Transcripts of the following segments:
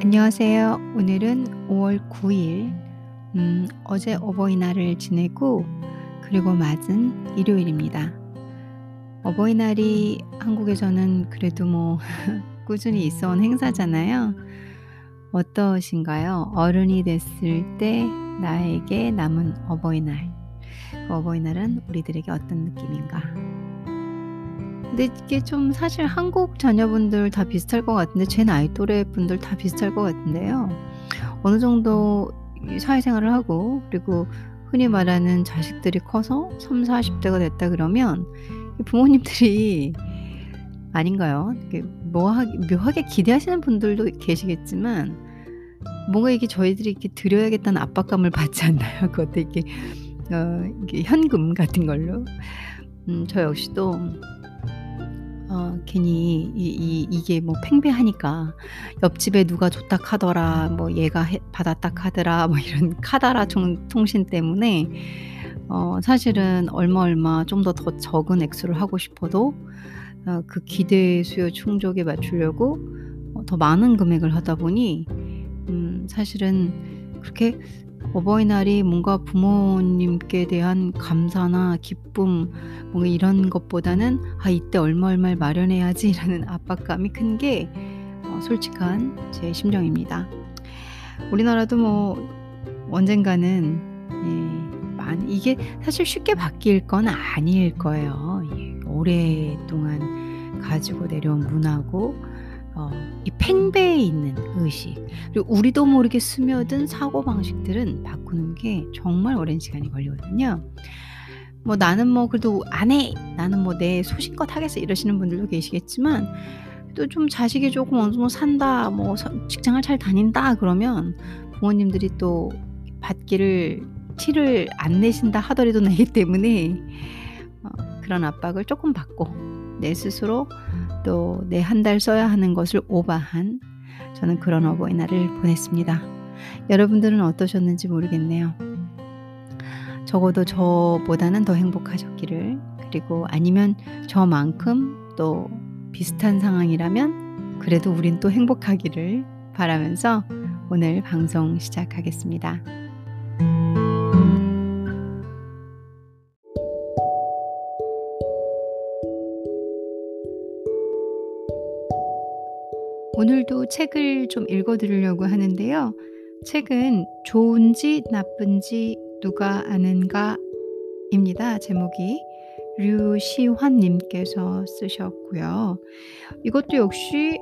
안녕하세요. 오늘은 5월 9일, 음, 어제 어버이날을 지내고, 그리고 맞은 일요일입니다. 어버이날이 한국에서는 그래도 뭐, 꾸준히 있어 온 행사잖아요. 어떠신가요? 어른이 됐을 때 나에게 남은 어버이날. 그 어버이날은 우리들에게 어떤 느낌인가? 근데 이게 좀 사실 한국 자녀분들 다 비슷할 것 같은데 제 나이 또래 분들 다 비슷할 것 같은데요. 어느 정도 사회생활을 하고 그리고 흔히 말하는 자식들이 커서 3, 40대가 됐다 그러면 부모님들이 아닌가요? 뭐하게, 묘하게 기대하시는 분들도 계시겠지만 뭔가 이게 저희들이 이렇게 드려야겠다는 압박감을 받지 않나요? 그것도 이렇게, 어, 이게 현금 같은 걸로. 음, 저 역시도 어 괜히 이 이 이게 뭐 팽배하니까 옆집에 누가 줬다 카더라 뭐 얘가 해 받았다 카더라 뭐 이런 카더라 총 통신 때문에 어 사실은 얼마 얼마 좀 더 더 적은 액수를 하고 싶어도 어 그 기대 수요 충족에 맞추려고 어 더 많은 금액을 하다 보니 음 사실은 그렇게 어버이날이 뭔가 부모님께 대한 감사나 기쁨 뭔가 이런 것보다는 '아 이때 얼마 얼마를 마련해야지.'라는 압박감이 큰게 어 솔직한 제 심정입니다. 우리나라도 뭐 언젠가는 예 많이 이게 사실 쉽게 바뀔 건 아닐 거예요. 예 오랫동안 가지고 내려온 문화고 어, 이 팽배해 있는 의식 그리고 우리도 모르게 스며든 사고 방식들은 바꾸는 게 정말 오랜 시간이 걸리거든요. 뭐 나는 뭐 그래도 안 해. 나는 뭐 내 소신껏 하겠어 이러시는 분들도 계시겠지만 또 좀 자식이 조금 어느 정도 산다 뭐 직장을 잘 다닌다 그러면 부모님들이 또 받기를 티를 안 내신다 하더라도 내기 때문에 어, 그런 압박을 조금 받고 내 스스로 또 내 한 달 써야 하는 것을 오바한 저는 그런 어버이날을 보냈습니다. 여러분들은 어떠셨는지 모르겠네요. 적어도 저보다는 더 행복하셨기를 그리고 아니면 저만큼 또 비슷한 상황이라면 그래도 우린 또 행복하기를 바라면서 오늘 방송 시작하겠습니다. 오늘도 책을 좀 읽어 드리려고 하는데요. 책은 좋은지 나쁜지 누가 아는가 입니다. 제목이 류시환 님께서 쓰셨고요. 이것도 역시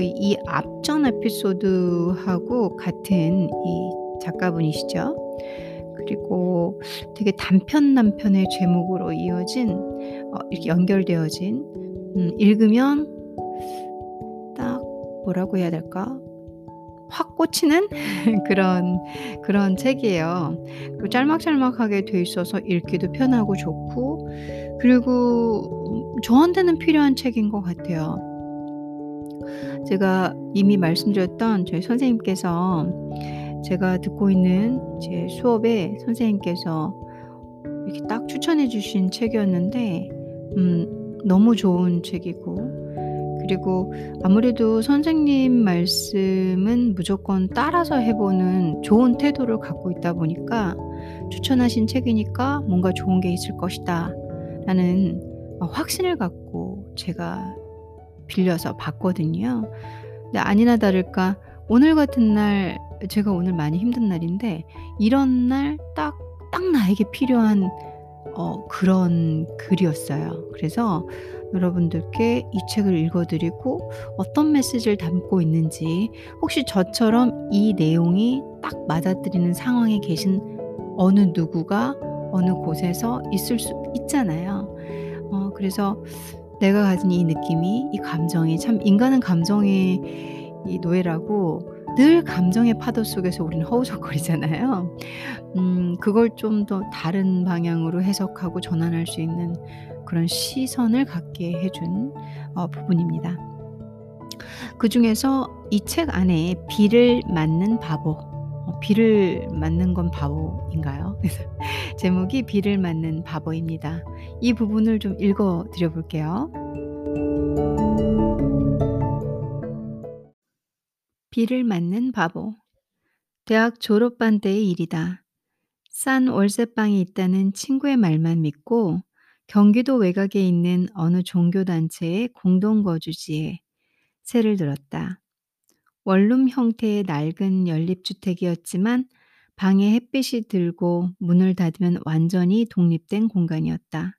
이 앞전 에피소드하고 같은 이 작가분이시죠. 그리고 되게 단편 단편의 제목으로 이어진 어 이렇게 연결되어진 음 읽으면 뭐라고 해야 될까? 확 꽂히는 그런 그런 책이에요. 그리고 짤막짤막하게 돼 있어서 읽기도 편하고 좋고 그리고 저한테는 필요한 책인 것 같아요. 제가 이미 말씀드렸던 저희 선생님께서 제가 듣고 있는 제 수업에 선생님께서 이렇게 딱 추천해 주신 책이었는데 음 너무 좋은 책이고 그리고 아무래도 선생님 말씀은 무조건 따라서 해보는 좋은 태도를 갖고 있다 보니까 추천하신 책이니까 뭔가 좋은 게 있을 것이다 라는 확신을 갖고 제가 빌려서 봤거든요. 근데 아니나 다를까 오늘 같은 날 제가 오늘 많이 힘든 날인데 이런 날 딱 딱 나에게 필요한 어 그런 글이었어요. 그래서 여러분들께 이 책을 읽어 드리고 어떤 메시지를 담고 있는지 혹시 저처럼 이 내용이 딱 맞아들이는 상황에 계신 어느 누구가 어느 곳에서 있을 수 있잖아요. 어 그래서 내가 가진 이 느낌이 이 감정이 참 인간은 감정의 이 노예라고 늘 감정의 파도 속에서 우리는 허우적거리잖아요. 음 그걸 좀 더 다른 방향으로 해석하고 전환할 수 있는 그런 시선을 갖게 해준 어 부분입니다. 그 중에서 이 책 안에 비를 맞는 바보 어 비를 맞는 건 바보인가요? 제목이 비를 맞는 바보입니다. 이 부분을 좀 읽어 드려 볼게요. 비를 맞는 바보. 대학 졸업반 때의 일이다. 싼 월세방이 있다는 친구의 말만 믿고 경기도 외곽에 있는 어느 종교단체의 공동거주지에 새를 들었다. 원룸 형태의 낡은 연립주택이었지만 방에 햇빛이 들고 문을 닫으면 완전히 독립된 공간이었다.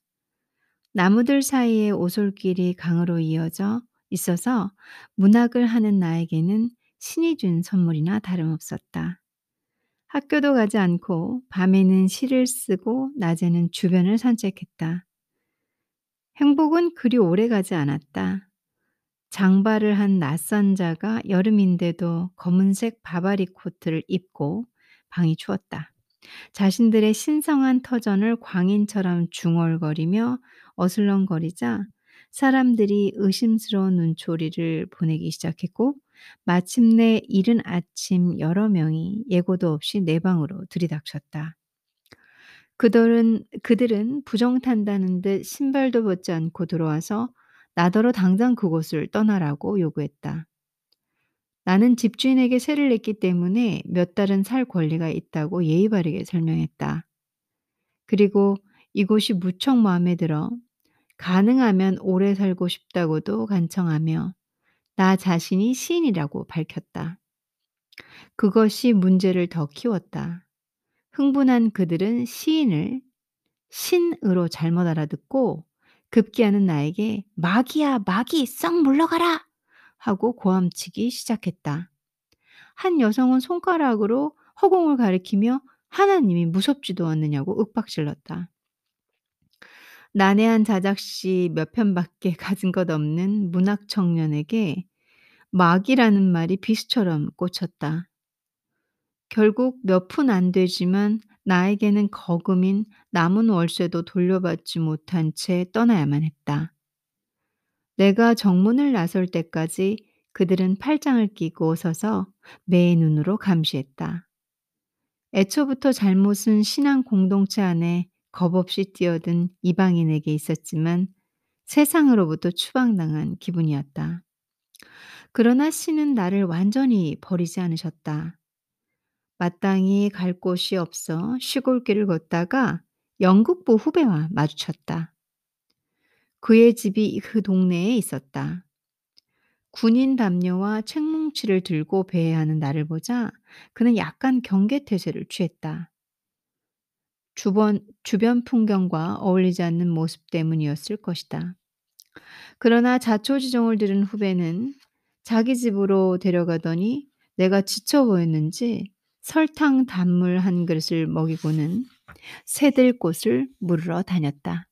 나무들 사이에 오솔길이 강으로 이어져 있어서 문학을 하는 나에게는 신이 준 선물이나 다름없었다. 학교도 가지 않고 밤에는 시를 쓰고 낮에는 주변을 산책했다. 행복은 그리 오래 가지 않았다. 장발을 한 낯선 자가 여름인데도 검은색 바바리 코트를 입고 방이 추웠다. 자신들의 신성한 터전을 광인처럼 중얼거리며 어슬렁거리자 사람들이 의심스러운 눈초리를 보내기 시작했고 마침내 이른 아침 여러 명이 예고도 없이 내 방으로 들이닥쳤다. 그들은 그들은 부정 탄다는 듯 신발도 벗지 않고 들어와서 나더러 당장 그곳을 떠나라고 요구했다. 나는 집주인에게 세를 냈기 때문에 몇 달은 살 권리가 있다고 예의 바르게 설명했다. 그리고 이곳이 무척 마음에 들어 가능하면 오래 살고 싶다고도 간청하며 나 자신이 시인이라고 밝혔다. 그것이 문제를 더 키웠다. 흥분한 그들은 시인을 신으로 잘못 알아듣고 급기야는 나에게 마귀야 마귀 썩 물러가라 하고 고함치기 시작했다. 한 여성은 손가락으로 허공을 가리키며 하나님이 무섭지도 않느냐고 윽박질렀다. 난해한 자작시 몇 편밖에 가진 것 없는 문학 청년에게 마귀라는 말이 비수처럼 꽂혔다. 결국 몇 푼 안 되지만 나에게는 거금인 남은 월세도 돌려받지 못한 채 떠나야만 했다. 내가 정문을 나설 때까지 그들은 팔짱을 끼고 서서 매 눈으로 감시했다. 애초부터 잘못은 신앙 공동체 안에 겁 없이 뛰어든 이방인에게 있었지만 세상으로부터 추방당한 기분이었다. 그러나 신은 나를 완전히 버리지 않으셨다. 마땅히 갈 곳이 없어 시골길을 걷다가 영국부 후배와 마주쳤다. 그의 집이 그 동네에 있었다. 군인 담요와 책뭉치를 들고 배회하는 나를 보자 그는 약간 경계태세를 취했다. 주변, 주변 풍경과 어울리지 않는 모습 때문이었을 것이다. 그러나 자초지종을 들은 후배는 자기 집으로 데려가더니 내가 지쳐 보였는지 설탕 단물 한 그릇을 먹이고는 새들 꽃을 물으러 다녔다.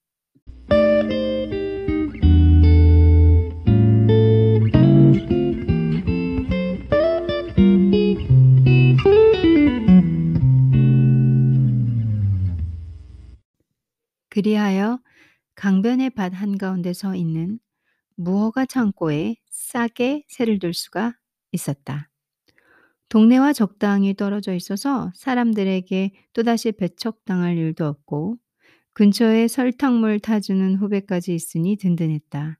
그리하여 강변의 밭 한가운데 서 있는 무허가 창고에 싸게 새를 둘 수가 있었다. 동네와 적당히 떨어져 있어서 사람들에게 또다시 배척당할 일도 없고 근처에 설탕물 타주는 후배까지 있으니 든든했다.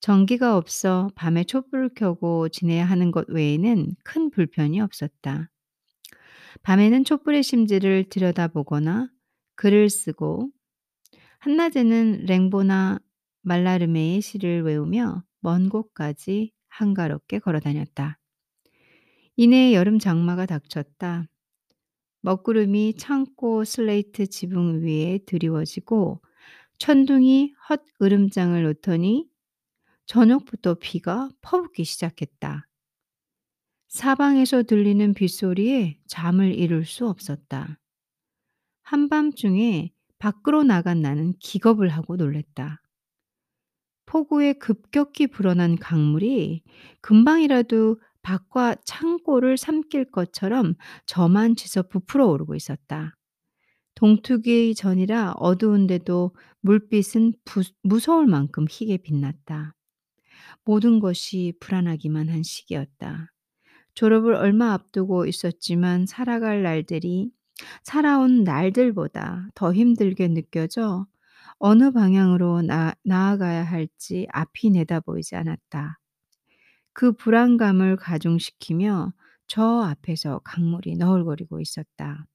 전기가 없어 밤에 촛불을 켜고 지내야 하는 것 외에는 큰 불편이 없었다. 밤에는 촛불의 심지를 들여다보거나 글을 쓰고 한낮에는 랭보나 말라르메의 시를 외우며 먼 곳까지 한가롭게 걸어 다녔다. 이내 여름 장마가 닥쳤다. 먹구름이 창고 슬레이트 지붕 위에 드리워지고 천둥이 헛 으름장을 놓더니 저녁부터 비가 퍼붓기 시작했다. 사방에서 들리는 빗소리에 잠을 이룰 수 없었다. 한밤중에 밖으로 나간 나는 기겁을 하고 놀랬다. 폭우에 급격히 불어난 강물이 금방이라도 밭과 창고를 삼킬 것처럼 저만 치서 부풀어 오르고 있었다. 동투기 전이라 어두운데도 물빛은 부, 무서울 만큼 희게 빛났다. 모든 것이 불안하기만 한 시기였다. 졸업을 얼마 앞두고 있었지만 살아갈 날들이 살아온 날들보다 더 힘들게 느껴져 어느 방향으로 나, 나아가야 할지 앞이 내다보이지 않았다. 그 불안감을 가중시키며 저 앞에서 강물이 너울거리고 있었다.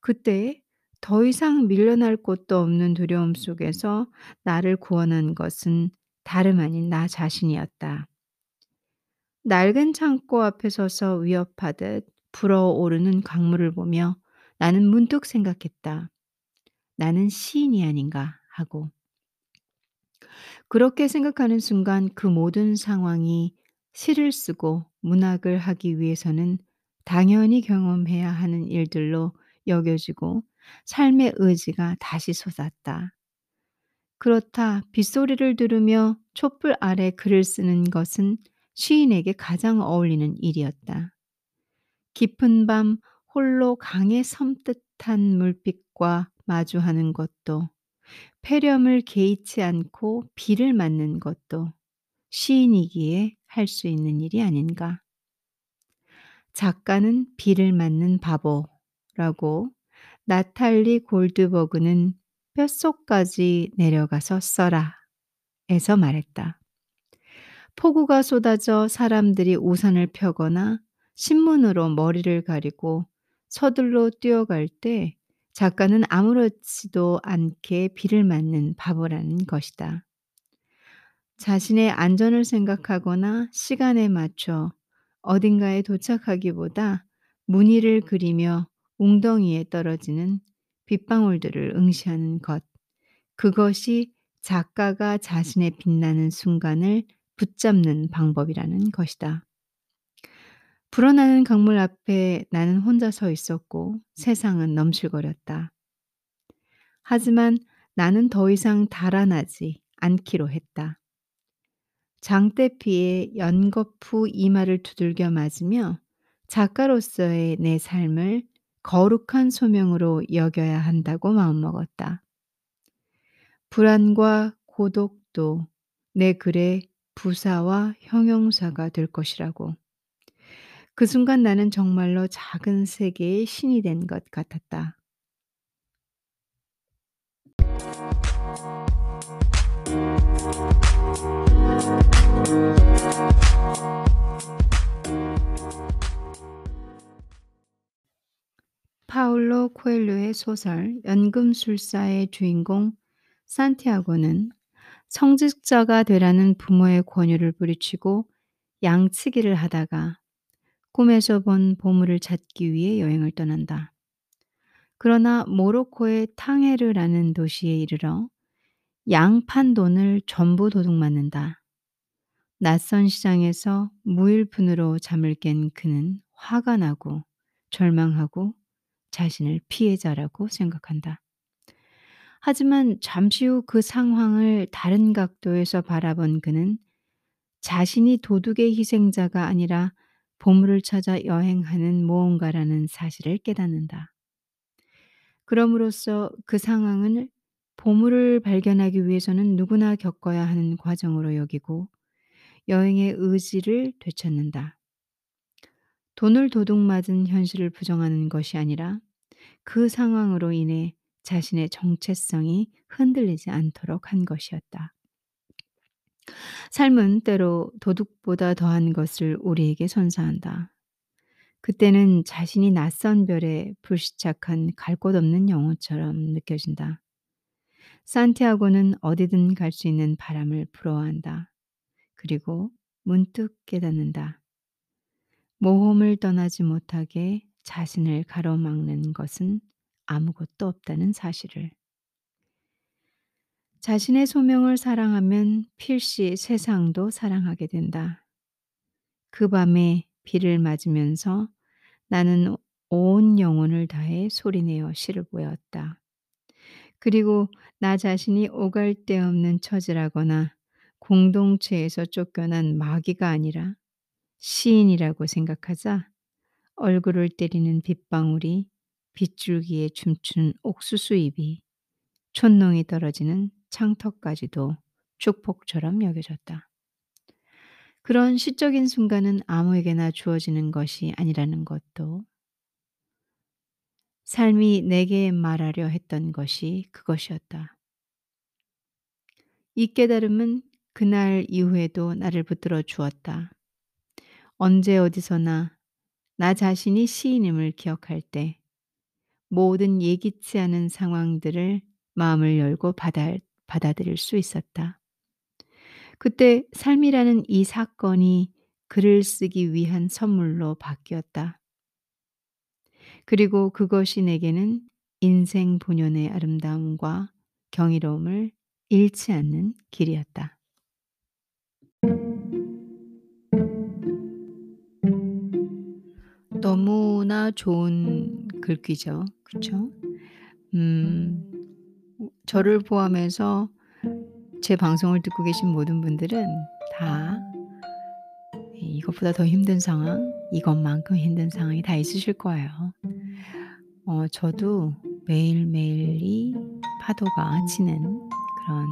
그때 더 이상 밀려날 곳도 없는 두려움 속에서 나를 구원한 것은 다름 아닌 나 자신이었다. 낡은 창고 앞에 서서 위협하듯 불어오르는 강물을 보며 나는 문득 생각했다. 나는 시인이 아닌가 하고. 그렇게 생각하는 순간 그 모든 상황이 시를 쓰고 문학을 하기 위해서는 당연히 경험해야 하는 일들로 여겨지고 삶의 의지가 다시 솟았다. 그렇다 빗소리를 들으며 촛불 아래 글을 쓰는 것은 시인에게 가장 어울리는 일이었다. 깊은 밤 홀로 강의 섬뜩한 물빛과 마주하는 것도 폐렴을 개의치 않고 비를 맞는 것도 시인이기에 할 수 있는 일이 아닌가. 작가는 비를 맞는 바보라고 나탈리 골드버그는 뼛속까지 내려가서 써라 에서 말했다. 폭우가 쏟아져 사람들이 우산을 펴거나 신문으로 머리를 가리고 서둘러 뛰어갈 때 작가는 아무렇지도 않게 비를 맞는 바보라는 것이다. 자신의 안전을 생각하거나 시간에 맞춰 어딘가에 도착하기보다 무늬를 그리며 웅덩이에 떨어지는 빗방울들을 응시하는 것. 그것이 작가가 자신의 빛나는 순간을 붙잡는 방법이라는 것이다. 불어나는 강물 앞에 나는 혼자 서 있었고 세상은 넘실거렸다. 하지만 나는 더 이상 달아나지 않기로 했다. 장대피에 연거푸 이마를 두들겨 맞으며 작가로서의 내 삶을 거룩한 소명으로 여겨야 한다고 마음먹었다. 불안과 고독도 내 글의 부사와 형용사가 될 것이라고. 그 순간 나는 정말로 작은 세계의 신이 된 것 같았다. 파울로 코엘료의 소설 연금술사의 주인공 산티아고는 성직자가 되라는 부모의 권유를 뿌리치고 양치기를 하다가 꿈에서 본 보물을 찾기 위해 여행을 떠난다. 그러나 모로코의 탕헤르라는 도시에 이르러 양판 돈을 전부 도둑맞는다. 낯선 시장에서 무일푼으로 잠을 깬 그는 화가 나고 절망하고 자신을 피해자라고 생각한다. 하지만 잠시 후 그 상황을 다른 각도에서 바라본 그는 자신이 도둑의 희생자가 아니라 보물을 찾아 여행하는 모험가라는 사실을 깨닫는다. 그럼으로써 그 상황을 보물을 발견하기 위해서는 누구나 겪어야 하는 과정으로 여기고 여행의 의지를 되찾는다. 돈을 도둑맞은 현실을 부정하는 것이 아니라 그 상황으로 인해 자신의 정체성이 흔들리지 않도록 한 것이었다. 삶은 때로 도둑보다 더한 것을 우리에게 선사한다. 그때는 자신이 낯선 별에 불시착한 갈 곳 없는 영혼처럼 느껴진다. 산티아고는 어디든 갈 수 있는 바람을 부러워한다. 그리고 문득 깨닫는다. 모험을 떠나지 못하게 자신을 가로막는 것은 아무것도 없다는 사실을. 자신의 소명을 사랑하면 필시 세상도 사랑하게 된다. 그 밤에 비를 맞으면서 나는 온 영혼을 다해 소리내어 시를 보였다. 그리고 나 자신이 오갈 데 없는 처지라거나 공동체에서 쫓겨난 마귀가 아니라 시인이라고 생각하자 얼굴을 때리는 빗방울이 빗줄기에 춤춘 옥수수 잎이 촌농이 떨어지는 창턱까지도 축복처럼 여겨졌다. 그런 시적인 순간은 아무에게나 주어지는 것이 아니라는 것도 삶이 내게 말하려 했던 것이 그것이었다. 이 깨달음은 그날 이후에도 나를 붙들어 주었다. 언제 어디서나 나 자신이 시인임을 기억할 때 모든 예기치 않은 상황들을 마음을 열고 받아, 받아들일 수 있었다. 그때 삶이라는 이 사건이 글을 쓰기 위한 선물로 바뀌었다. 그리고 그것이 내게는 인생 본연의 아름다움과 경이로움을 잃지 않는 길이었다. 너무나 좋은 글귀죠. 그쵸? 음, 저를 포함해서 제 방송을 듣고 계신 모든 분들은 다 이것보다 더 힘든 상황, 이것만큼 힘든 상황이 다 있으실 거예요. 어, 저도 매일매일이 파도가 치는 그런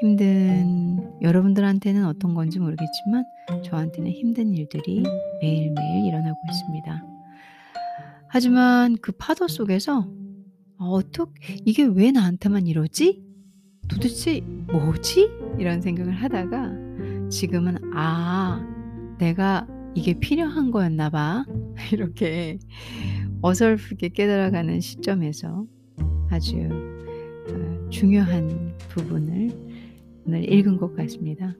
힘든 여러분들한테는 어떤 건지 모르겠지만 저한테는 힘든 일들이 매일매일 일어나고 있습니다. 하지만 그 파도 속에서 어떻게 이게 왜 나한테만 이러지? 도대체 뭐지? 이런 생각을 하다가 지금은 아, 내가 이게 필요한 거였나 봐. 이렇게 어설프게 깨달아가는 시점에서 아주 어, 중요한 부분을 오늘 읽은 것 같습니다.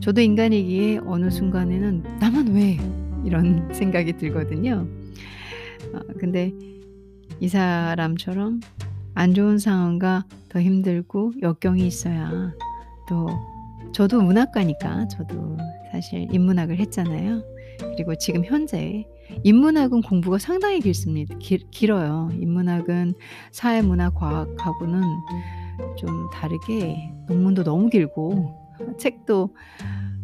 저도 인간이기에 어느 순간에는 나만 왜 이런 생각이 들거든요. 어, 근데 이 사람처럼 안 좋은 상황과 더 힘들고 역경이 있어야 또 저도 문학가니까 저도 사실 인문학을 했잖아요. 그리고 지금 현재 인문학은 공부가 상당히 길습니다. 길, 길어요. 인문학은 사회문화 과학하고는 좀 다르게 논문도 너무 길고 책도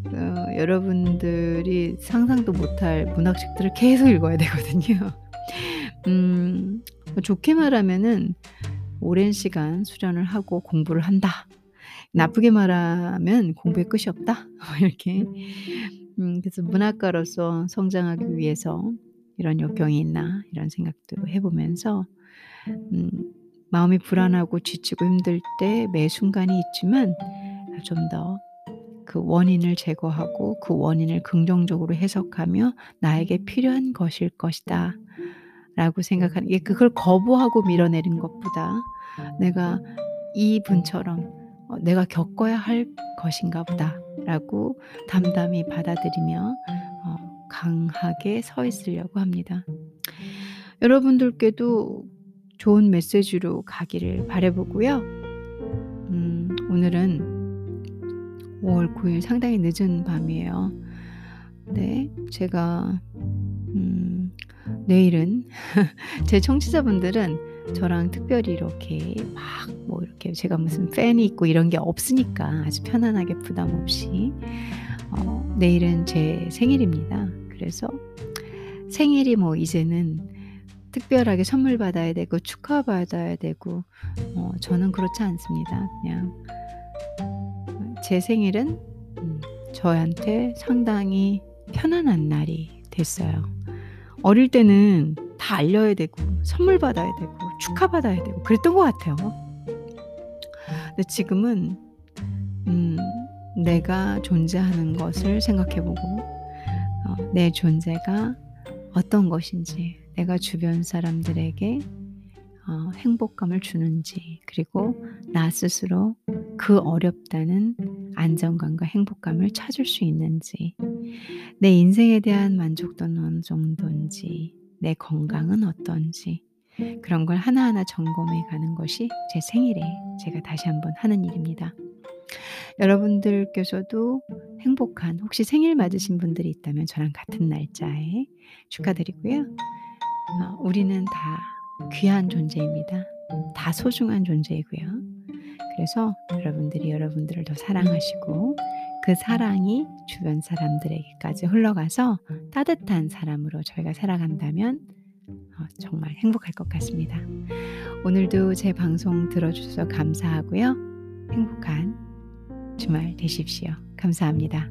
어, 여러분들이 상상도 못할 문학책들을 계속 읽어야 되거든요. 음, 좋게 말하면은 오랜 시간 수련을 하고 공부를 한다. 나쁘게 말하면 공부의 끝이 없다. 이렇게. 음, 그래서 문학가로서 성장하기 위해서 이런 역경이 있나 이런 생각도 해보면서 음, 마음이 불안하고 지치고 힘들 때 매 순간이 있지만 좀 더 그 원인을 제거하고 그 원인을 긍정적으로 해석하며 나에게 필요한 것일 것이다. 라고 생각하는 게 그걸 거부하고 밀어내는 것보다 내가 이 분처럼 어, 내가 겪어야 할 것인가 보다 라고 담담히 받아들이며 어, 강하게 서 있으려고 합니다. 여러분들께도 좋은 메시지로 가기를 바래보고요. 음, 오늘은 5월 9일 상당히 늦은 밤이에요. 네, 제가 음, 내일은 제 청취자분들은 저랑 특별히 이렇게 막 뭐 이렇게 제가 무슨 팬이 있고 이런 게 없으니까 아주 편안하게 부담 없이 어, 내일은 제 생일입니다. 그래서 생일이 뭐 이제는 특별하게 선물 받아야 되고 축하받아야 되고 어, 저는 그렇지 않습니다. 그냥 제 생일은 음, 저한테 상당히 편안한 날이 됐어요. 어릴 때는 다 알려야 되고 선물 받아야 되고 축하받아야 되고 그랬던 것 같아요. 근데 지금은 음, 내가 존재하는 것을 생각해보고 어, 내 존재가 어떤 것인지 내가 주변 사람들에게 어, 행복감을 주는지 그리고 나 스스로 그 어렵다는 안정감과 행복감을 찾을 수 있는지 내 인생에 대한 만족도는 어느 정도인지 내 건강은 어떤지 그런 걸 하나하나 점검해 가는 것이 제 생일에 제가 다시 한번 하는 일입니다. 여러분들께서도 행복한 혹시 생일 맞으신 분들이 있다면 저랑 같은 날짜에 축하드리고요. 어, 우리는 다 귀한 존재입니다. 다 소중한 존재이고요. 그래서 여러분들이 여러분들을 더 사랑하시고 그 사랑이 주변 사람들에게까지 흘러가서 따뜻한 사람으로 저희가 살아간다면 어, 정말 행복할 것 같습니다. 오늘도 제 방송 들어주셔서 감사하고요. 행복한 주말 되십시오. 감사합니다.